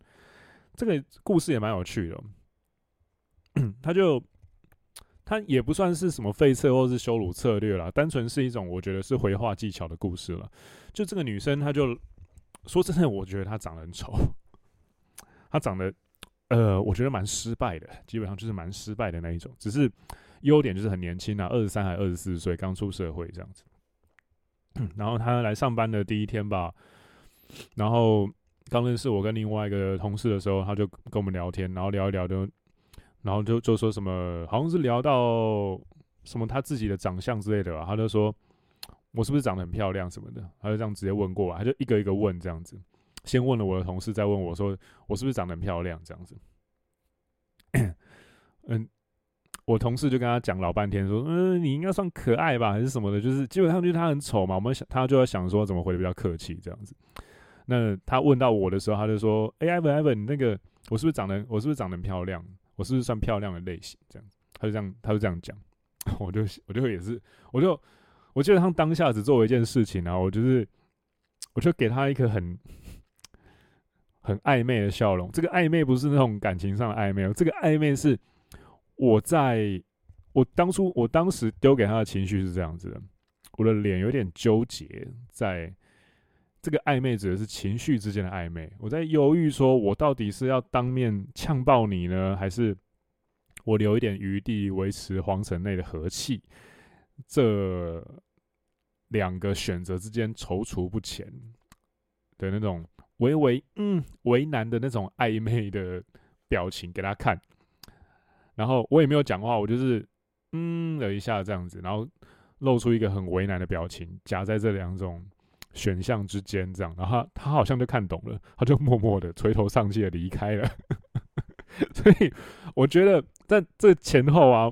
这个故事也蛮有趣的。[CLEARS THROAT] 她就他也不算是什么废策或是羞辱策略啦，单纯是一种我觉得是回话技巧的故事了。就这个女生，她就说真的，我觉得她长得很丑，[LAUGHS] 她长得。呃，我觉得蛮失败的，基本上就是蛮失败的那一种。只是优点就是很年轻啊，二十三还二十四岁，刚出社会这样子。[CLEARS THROAT] 然后她来上班的第一天吧，然后刚认识我跟另外一个同事的时候，她就跟我们聊天，然后聊一聊就，然后就就说什么，好像是聊到什么他自己的长相之类的吧，他就说我是不是长得很漂亮什么的，他就这样直接问过来，他就一个一个问这样子，先问了我的同事，再问我说我是不是长得很漂亮这样子。嗯，我同事就跟他讲老半天，说嗯，你应该算可爱吧，还是什么的，就是基本上就是他很丑嘛，我们想他就要想说怎么回的比较客气这样子。那他问到我的时候，他就说：“哎、欸、，Ivan，Ivan，你那个我是不是长得我是不是长得很漂亮？我是不是算漂亮的类型？”这样，他就这样，他就这样讲。[LAUGHS] 我就我就也是，我就我记得他当下只做一件事情啊，我就是我就给他一个很很暧昧的笑容。这个暧昧不是那种感情上的暧昧，这个暧昧是我在我当初我当时丢给他的情绪是这样子的，我的脸有点纠结在。这个暧昧指的是情绪之间的暧昧。我在犹豫，说我到底是要当面呛爆你呢，还是我留一点余地维持皇城内的和气？这两个选择之间踌躇不前的那种微微嗯为难的那种暧昧的表情给他看。然后我也没有讲话，我就是嗯了一下这样子，然后露出一个很为难的表情，夹在这两种。选项之间，这样，然后他他好像就看懂了，他就默默的垂头丧气的离开了。[LAUGHS] 所以我觉得在这前后啊，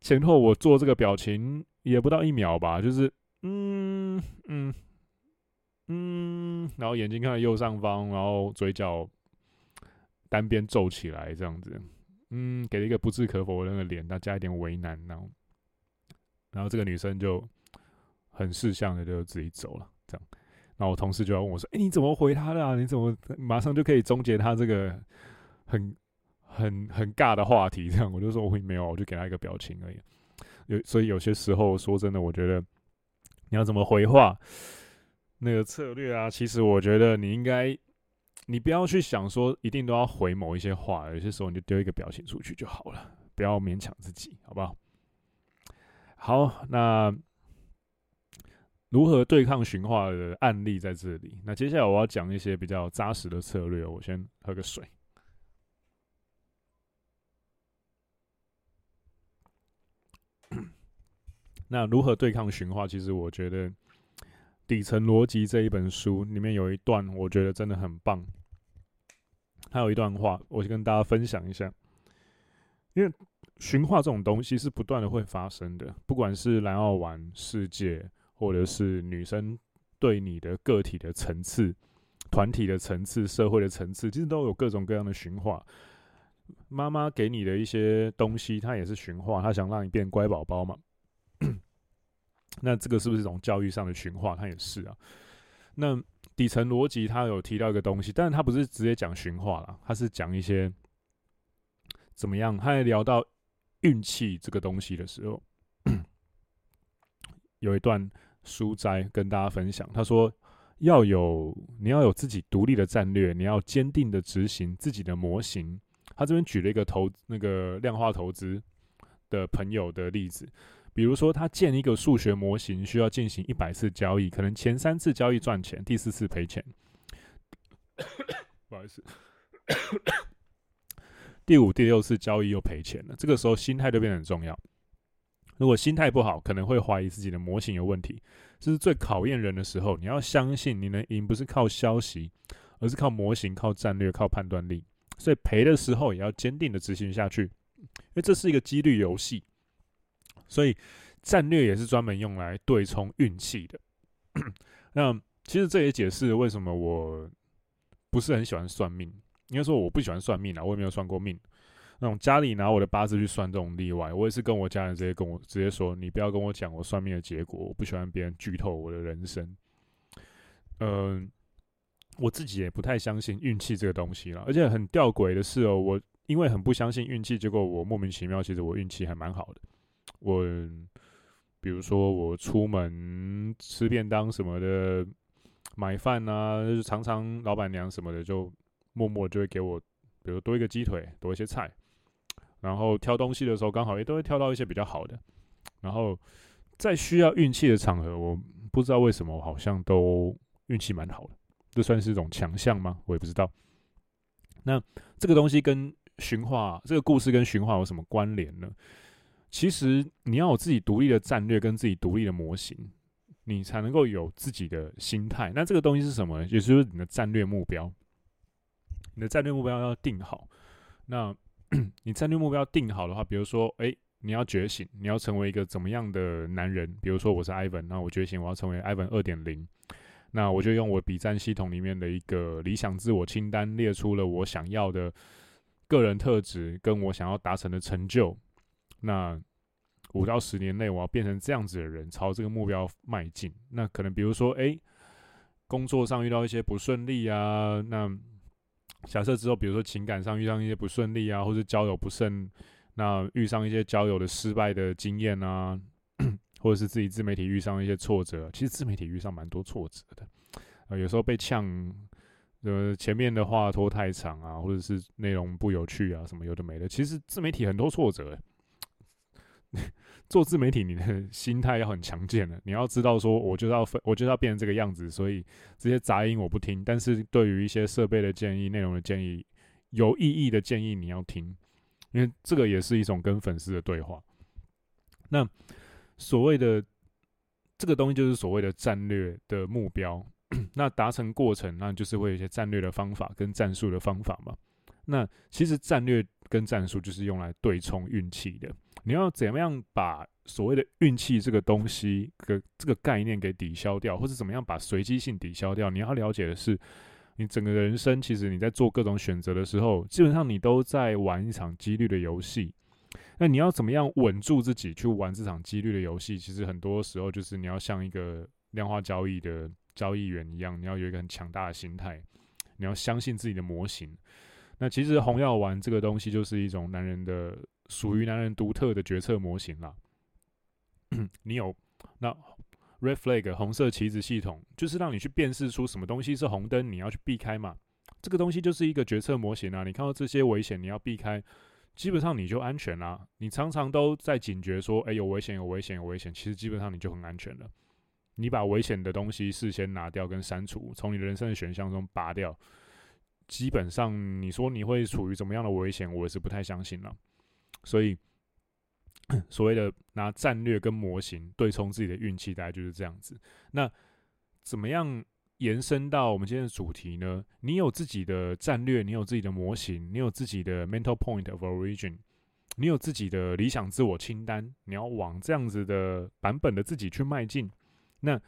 前后我做这个表情也不到一秒吧，就是嗯嗯嗯，然后眼睛看到右上方，然后嘴角单边皱起来，这样子，嗯，给了一个不置可否的那个脸，他加一点为难，然后，然后这个女生就很识相的就自己走了。这样，然后我同事就要问我说：“哎、你怎么回他的啊？你怎么马上就可以终结他这个很很很尬的话题？”这样，我就说：“我没有，我就给他一个表情而已。”有，所以有些时候说真的，我觉得你要怎么回话，那个策略啊，其实我觉得你应该，你不要去想说一定都要回某一些话，有些时候你就丢一个表情出去就好了，不要勉强自己，好不好？好，那。如何对抗驯化的案例在这里。那接下来我要讲一些比较扎实的策略。我先喝个水。[COUGHS] 那如何对抗驯化？其实我觉得《底层逻辑》这一本书里面有一段，我觉得真的很棒。还有一段话，我先跟大家分享一下。因为驯化这种东西是不断的会发生的，不管是蓝澳玩世界。或者是女生对你的个体的层次、团体的层次、社会的层次，其实都有各种各样的驯化。妈妈给你的一些东西，她也是驯化，她想让你变乖宝宝嘛。[COUGHS] 那这个是不是一种教育上的驯化？它也是啊。那底层逻辑，它有提到一个东西，但是它不是直接讲驯化啦，它是讲一些怎么样？他还聊到运气这个东西的时候，[COUGHS] 有一段。书斋跟大家分享，他说要有你要有自己独立的战略，你要坚定的执行自己的模型。他这边举了一个投那个量化投资的朋友的例子，比如说他建一个数学模型需要进行一百次交易，可能前三次交易赚钱，第四次赔钱。[COUGHS] 不好意思，[COUGHS] 第五、第六次交易又赔钱了，这个时候心态就变得很重要。如果心态不好，可能会怀疑自己的模型有问题。这是最考验人的时候。你要相信你能赢，不是靠消息，而是靠模型、靠战略、靠判断力。所以赔的时候也要坚定的执行下去，因为这是一个几率游戏。所以战略也是专门用来对冲运气的。那其实这也解释为什么我不是很喜欢算命。应该说我不喜欢算命啊，我也没有算过命。那种家里拿我的八字去算这种例外，我也是跟我家人直接跟我直接说，你不要跟我讲我算命的结果，我不喜欢别人剧透我的人生。嗯，我自己也不太相信运气这个东西了，而且很吊诡的是哦，我因为很不相信运气，结果我莫名其妙，其实我运气还蛮好的。我比如说我出门吃便当什么的，买饭啊，就是常常老板娘什么的就默默就会给我，比如多一个鸡腿，多一些菜。然后挑东西的时候，刚好也都会挑到一些比较好的。然后在需要运气的场合，我不知道为什么，我好像都运气蛮好的。这算是一种强项吗？我也不知道。那这个东西跟驯化，这个故事跟驯化有什么关联呢？其实你要有自己独立的战略跟自己独立的模型，你才能够有自己的心态。那这个东西是什么呢？也就是你的战略目标。你的战略目标要定好。那 [CLEARS THROAT] 你战略目标定好的话，比如说，诶，你要觉醒，你要成为一个怎么样的男人？比如说，我是 Ivan，那我觉醒，我要成为 Ivan 二点零。那我就用我比战系统里面的一个理想自我清单，列出了我想要的个人特质，跟我想要达成的成就。那五到十年内，我要变成这样子的人，朝这个目标迈进。那可能比如说，诶，工作上遇到一些不顺利啊，那假设之后，比如说情感上遇上一些不顺利啊，或者交友不慎，那遇上一些交友的失败的经验啊。[COUGHS] 或者是自己自媒体遇上一些挫折，其实自媒体遇上蛮多挫折的，呃，有时候被呛，呃，前面的话拖太长啊，或者是内容不有趣啊，什么有的没的。其实自媒体很多挫折，[LAUGHS] 做自媒体你的心态要很强健的，你要知道说，我就要，我就要变成这个样子，所以这些杂音我不听。但是对于一些设备的建议、内容的建议、有意义的建议，你要听，因为这个也是一种跟粉丝的对话。那。所谓的这个东西就是所谓的战略的目标，那达成过程，那就是会有一些战略的方法跟战术的方法嘛。那其实战略跟战术就是用来对冲运气的。你要怎么样把所谓的运气这个东西的这个概念给抵消掉，或者怎么样把随机性抵消掉？你要了解的是，你整个人生其实你在做各种选择的时候，基本上你都在玩一场几率的游戏。那你要怎么样稳住自己去玩这场几率的游戏？其实很多时候就是你要像一个量化交易的交易员一样，你要有一个很强大的心态，你要相信自己的模型。那其实红药丸这个东西就是一种男人的属于男人独特的决策模型啦。[CLEARS THROAT] 你有那 red flag 红色旗子系统，就是让你去辨识出什么东西是红灯，你要去避开嘛。这个东西就是一个决策模型啊。你看到这些危险，你要避开。基本上你就安全啦。你常常都在警觉说：“哎，有危险，有危险，有危险。”其实基本上你就很安全了。你把危险的东西事先拿掉跟删除，从你人生的选项中拔掉，基本上你说你会处于怎么样的危险，我也是不太相信了。所以，[CLEARS THROAT] 所谓的拿战略跟模型对冲自己的运气，大概就是这样子。那怎么样？延伸到我们今天的主题呢，你有自己的战略，你有自己的模型，你有自己的 mental point of origin，你有自己的理想自我清单，你要往这样子的版本的自己去迈进，那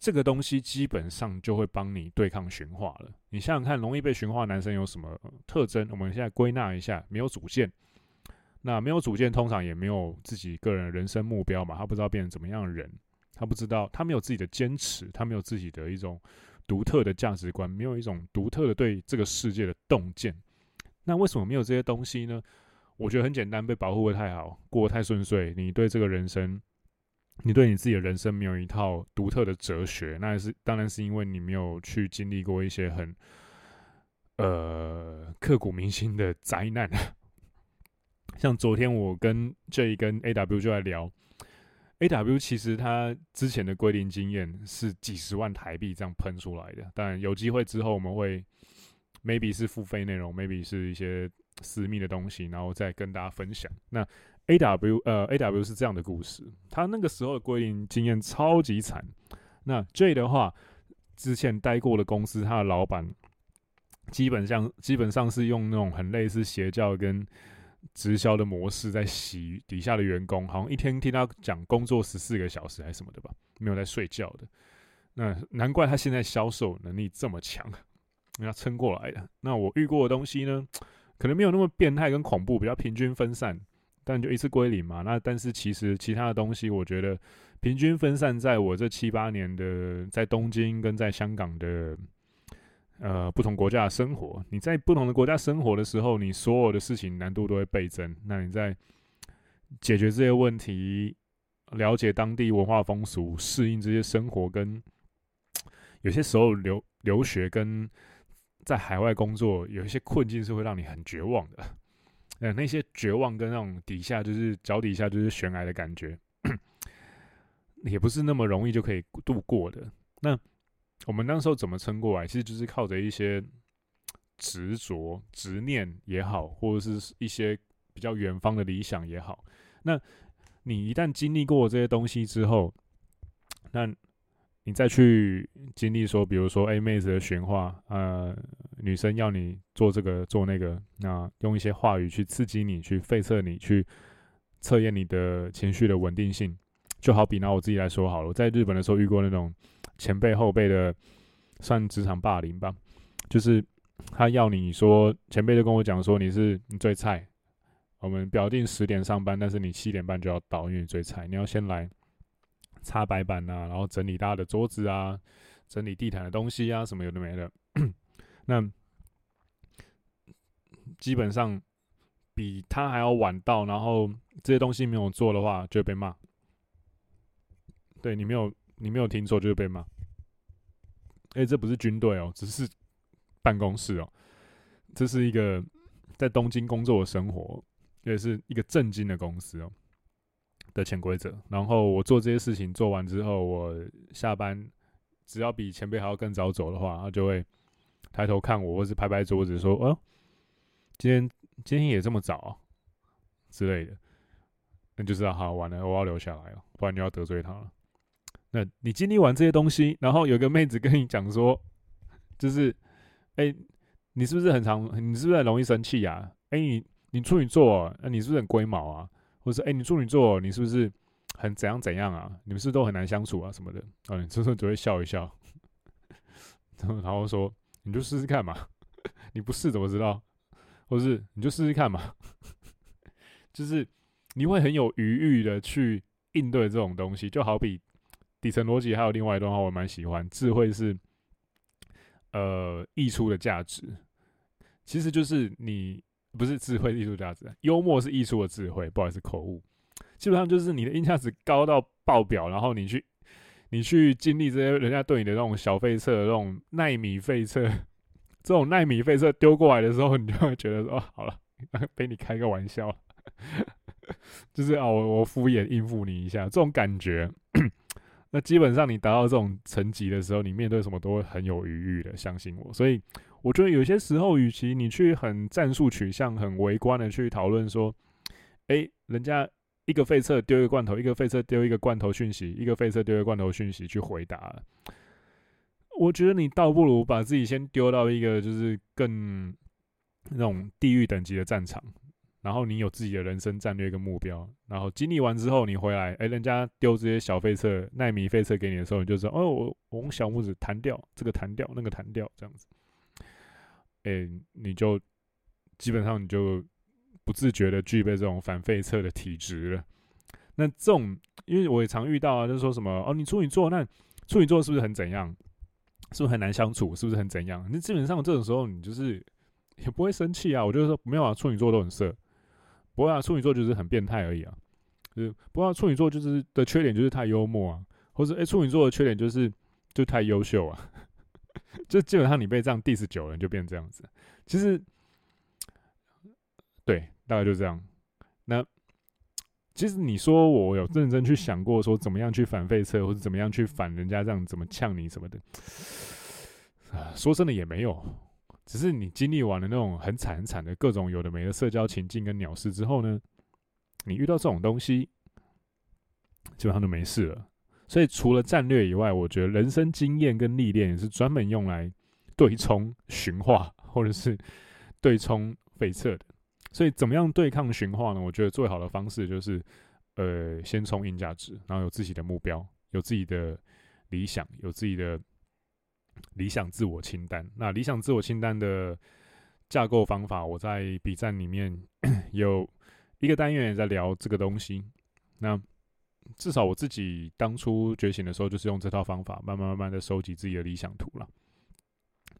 这个东西基本上就会帮你对抗驯化了。你想想看，容易被驯化男生有什么特征？我们现在归纳一下：没有主见。那没有主见，通常也没有自己个人人生目标嘛，他不知道变成怎么样的人。他不知道，他没有自己的坚持，他没有自己的一种独特的价值观，没有一种独特的对这个世界的洞见。那为什么没有这些东西呢？我觉得很简单，被保护的太好，过得太顺遂。你对这个人生，你对你自己的人生没有一套独特的哲学，那也是当然是因为你没有去经历过一些很呃刻骨铭心的灾难。像昨天我跟 J 跟 AW 就在聊。A W 其实他之前的归零经验是几十万台币这样喷出来的，但有机会之后我们会 maybe 是付费内容，maybe 是一些私密的东西，然后再跟大家分享。那 A W 呃 A W 是这样的故事，他那个时候的归零经验超级惨。那 J 的话，之前待过的公司，他的老板基本上基本上是用那种很类似邪教跟。直销的模式在洗底下的员工，好像一天听他讲工作十四个小时还是什么的吧，没有在睡觉的。那难怪他现在销售能力这么强，因为他撑过来的。那我遇过的东西呢，可能没有那么变态跟恐怖，比较平均分散，但就一次归零嘛。那但是其实其他的东西，我觉得平均分散在我这七八年的在东京跟在香港的。呃，不同国家的生活，你在不同的国家生活的时候，你所有的事情难度都会倍增。那你在解决这些问题、了解当地文化风俗、适应这些生活，跟有些时候留留学跟在海外工作，有一些困境是会让你很绝望的。呃，那些绝望跟那种底下就是脚底下就是悬崖的感觉，[COUGHS] 也不是那么容易就可以度过的。那。我们那时候怎么撑过来？其实就是靠着一些执着、执念也好，或者是一些比较远方的理想也好。那你一旦经历过这些东西之后，那你再去经历说，比如说，哎，妹子的闲话，呃，女生要你做这个做那个，那用一些话语去刺激你，去费测你，去测验你的情绪的稳定性。就好比拿我自己来说好了，在日本的时候遇过那种前辈后辈的，算职场霸凌吧，就是他要你说，前辈就跟我讲说，你是你最菜，我们表定十点上班，但是你七点半就要到，因为你最菜，你要先来。擦白板啊，然后整理大家的桌子啊，整理地毯的东西啊，什么有的没的。[COUGHS] 那基本上比他还要晚到，然后这些东西没有做的话，就会被骂。对，你没有，你没有听错，就会被骂。哎，这不是军队哦，只是办公室哦，这是一个在东京工作的生活，也是一个正经的公司哦。的潜规则，然后我做这些事情做完之后，我下班只要比前辈还要更早走的话，他就会抬头看我，或是拍拍桌子说：“哦，今天今天也这么早啊？”之类的，那就是好完了，我要留下来了，不然你要得罪他了。那你经历完这些东西，然后有个妹子跟你讲说，就是，哎，你是不是很常，你是不是很容易生气呀？哎，你你处女座，那你是不是很龟毛啊？或是哎、你处女座，你是不是很怎样怎样啊？你们是不是都很难相处啊什么的？啊，你这时候只会笑一笑，[LAUGHS] 然后说你就试试看嘛，你不试怎么知道？或是你就试试看嘛，[LAUGHS] 就是你会很有余裕的去应对这种东西，就好比底层逻辑还有另外一段话，我蛮喜欢，智慧是呃溢出的价值，其实就是你。不是智慧溢出价值，幽默是溢出的智慧。不好意思，口误。基本上就是你的音价值高到爆表，然后你去，你去经历这些人家对你的那种小费测、那种奈米费测，这种奈米费测 [LAUGHS] 丢过来的时候，你就会觉得说，哦，好了，[LAUGHS] 被你开个玩笑，[LAUGHS] 就是啊，我我敷衍应付你一下，这种感觉。那基本上你达到这种层级的时候，你面对什么都会很有余裕的，相信我。所以。我觉得有些时候，与其你去很战术取向、很围观的去讨论说，诶，人家一个废车丢一个罐头，一个废车丢一个罐头讯息，一个废车丢一个罐头讯息去回答，我觉得你倒不如把自己先丢到一个就是更那种地狱等级的战场，然后你有自己的人生战略跟目标，然后经历完之后你回来，诶，人家丢这些小废车、奈米废车给你的时候，你就说，哦，我我用小拇指弹掉这个弹掉那个弹掉这样子。诶、欸，你就基本上你就不自觉的具备这种反费测的体质了。那这种，因为我也常遇到啊，就是说什么哦，你处女座，那处女座是不是很怎样？是不是很难相处？是不是很怎样？那基本上这种时候，你就是也不会生气啊。我就是说没有啊，处女座都很色，不会啊，处女座就是很变态而已啊。就是不过、啊、处女座就是的缺点就是太幽默啊，或者诶、处女座的缺点就是就太优秀啊。[LAUGHS] 就基本上你被这样 diss 久了，就变这样子。其实，对，大概就这样。那其实你说我有认真去想过，说怎么样去反废车，或者怎么样去反人家这样怎么呛你什么的。说真的也没有，只是你经历完了那种很惨很惨的各种有的没的社交情境跟鸟事之后呢，你遇到这种东西，基本上就没事了。所以除了战略以外，我觉得人生经验跟历练也是专门用来对冲驯化或者是对冲费策的。所以怎么样对抗驯化呢？我觉得最好的方式就是，呃，先冲硬价值，然后有自己的目标，有自己的理想，有自己的理想自我清单。那理想自我清单的架构方法，我在笔站里面 [COUGHS] 有一个单元也在聊这个东西。那至少我自己当初觉醒的时候，就是用这套方法，慢慢慢慢的收集自己的理想图了，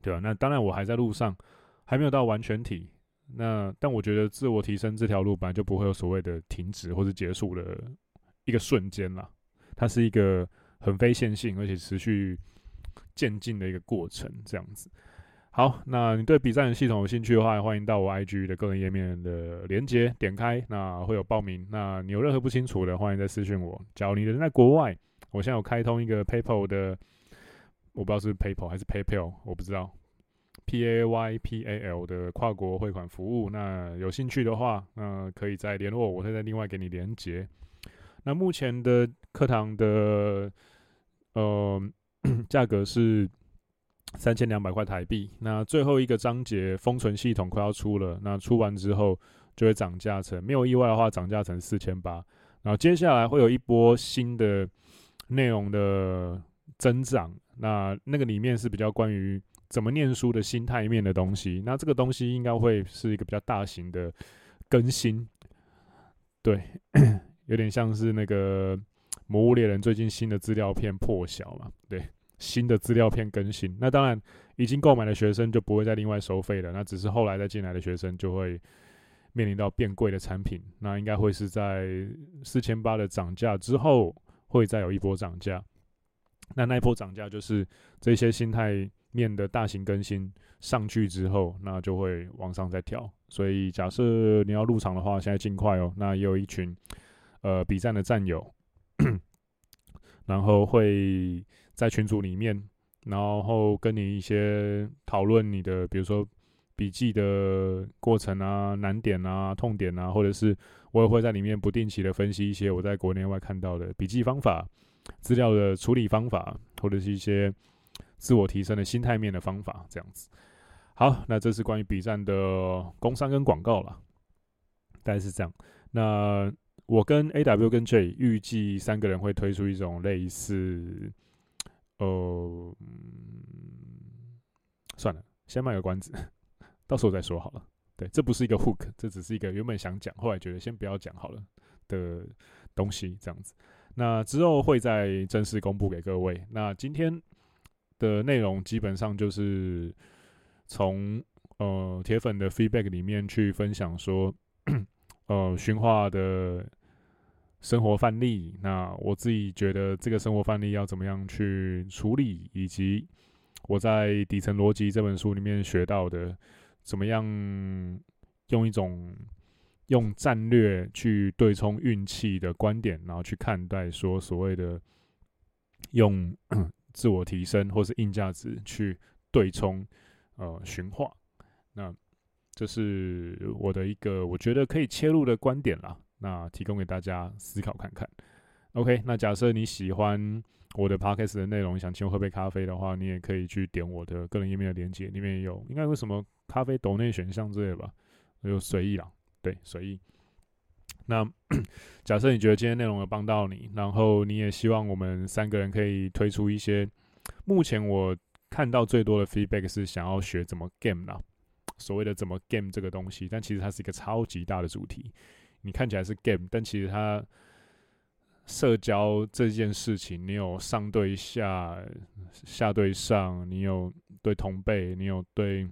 对吧？那当然我还在路上，还没有到完全体。那但我觉得自我提升这条路本来就不会有所谓的停止或者结束的一个瞬间了，它是一个很非线性而且持续渐进的一个过程，这样子。好，那你对笔战系统有兴趣的话，欢迎到我 IG 的个人页面的连接点开，那会有报名。那你有任何不清楚的，欢迎再私讯我。假如你人在国外，我现在有开通一个 PayPal 的，我不知道是 PayPal 还是 PayPal，我不知道。P A Y P A L 的跨国汇款服务。那有兴趣的话，那可以再联络我，我会再另外给你连接。那目前的课堂的呃 [CLEARS THROAT] 价格是三千两百块台币。那最后一个章节封存系统快要出了，那出完之后就会涨价成，没有意外的话涨价成四千八。然后接下来会有一波新的内容的增长，那那个里面是比较关于怎么念书的心态面的东西。那这个东西应该会是一个比较大型的更新，对，[COUGHS] 有点像是那个《魔物猎人》最近新的资料片破晓嘛，对，新的资料片更新。那当然，已经购买的学生就不会再另外收费了，那只是后来再进来的学生就会。面临到变贵的产品，那应该会是在四千八的涨价之后，会再有一波涨价。那那一波涨价就是这些心态面的大型更新上去之后，那就会往上再调。所以假设你要入场的话，现在尽快哦。那也有一群呃笔战的战友，[CLEARS THROAT] 然后会在群组里面，然后跟你一些讨论你的，比如说。笔记的过程啊，难点啊，痛点啊，或者是我也会在里面不定期的分析一些我在国内外看到的笔记方法、资料的处理方法，或者是一些自我提升的心态面的方法，这样子。好，那这是关于笔战的工商跟广告了，大概是这样。那我跟 AW 跟 J 预计三个人会推出一种类似，呃，算了，先卖个关子。[LAUGHS] 到时候再说好了。对，这不是一个 hook，这只是一个原本想讲，后来觉得先不要讲好了的东西，这样子。那之后会再正式公布给各位。那今天的内容基本上就是从呃铁粉的 feedback 里面去分享说，呃驯化的生活范例。那我自己觉得这个生活范例要怎么样去处理，以及我在底层逻辑这本书里面学到的。怎么样用一种用战略去对冲运气的观点，然后去看待说所谓的用 [CLEARS THROAT] 自我提升或是硬价值去对冲呃驯化，那这是我的一个我觉得可以切入的观点啦。那提供给大家思考看看。OK，那假设你喜欢。我的 podcast 的内容，想请我喝杯咖啡的话，你也可以去点我的个人页面的链接，里面有，应该有什么咖啡豆内选项之类的吧，就随意啦，对，随意。那 [COUGHS] 假设你觉得今天内容有帮到你，然后你也希望我们三个人可以推出一些，目前我看到最多的 feedback 是想要学怎么 game 啦，所谓的怎么 game 这个东西，但其实它是一个超级大的主题，你看起来是 game，但其实它。社交这件事情，你有上对下，下对上，你有对同辈，你有对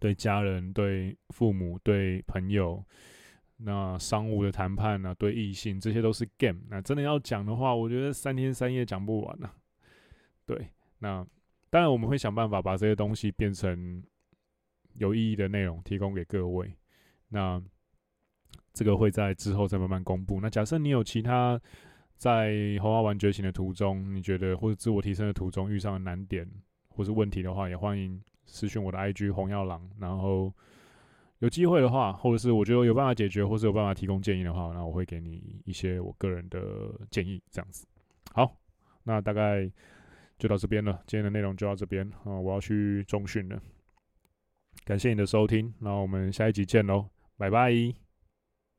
对家人、对父母、对朋友，那商务的谈判呢、啊，对异性，这些都是 game。那真的要讲的话，我觉得三天三夜讲不完呢、啊。对，那当然我们会想办法把这些东西变成有意义的内容，提供给各位。那。这个会在之后再慢慢公布。那假设你有其他在红花丸觉醒的途中，你觉得或者自我提升的途中遇上的难点或是问题的话，也欢迎私讯我的 IG 红药郎。然后有机会的话，或者是我觉得有办法解决，或是有办法提供建议的话，那我会给你一些我个人的建议。这样子，好，那大概就到这边了。今天的内容就到这边啊，我要去中训了。感谢你的收听，那我们下一集见喽，拜拜。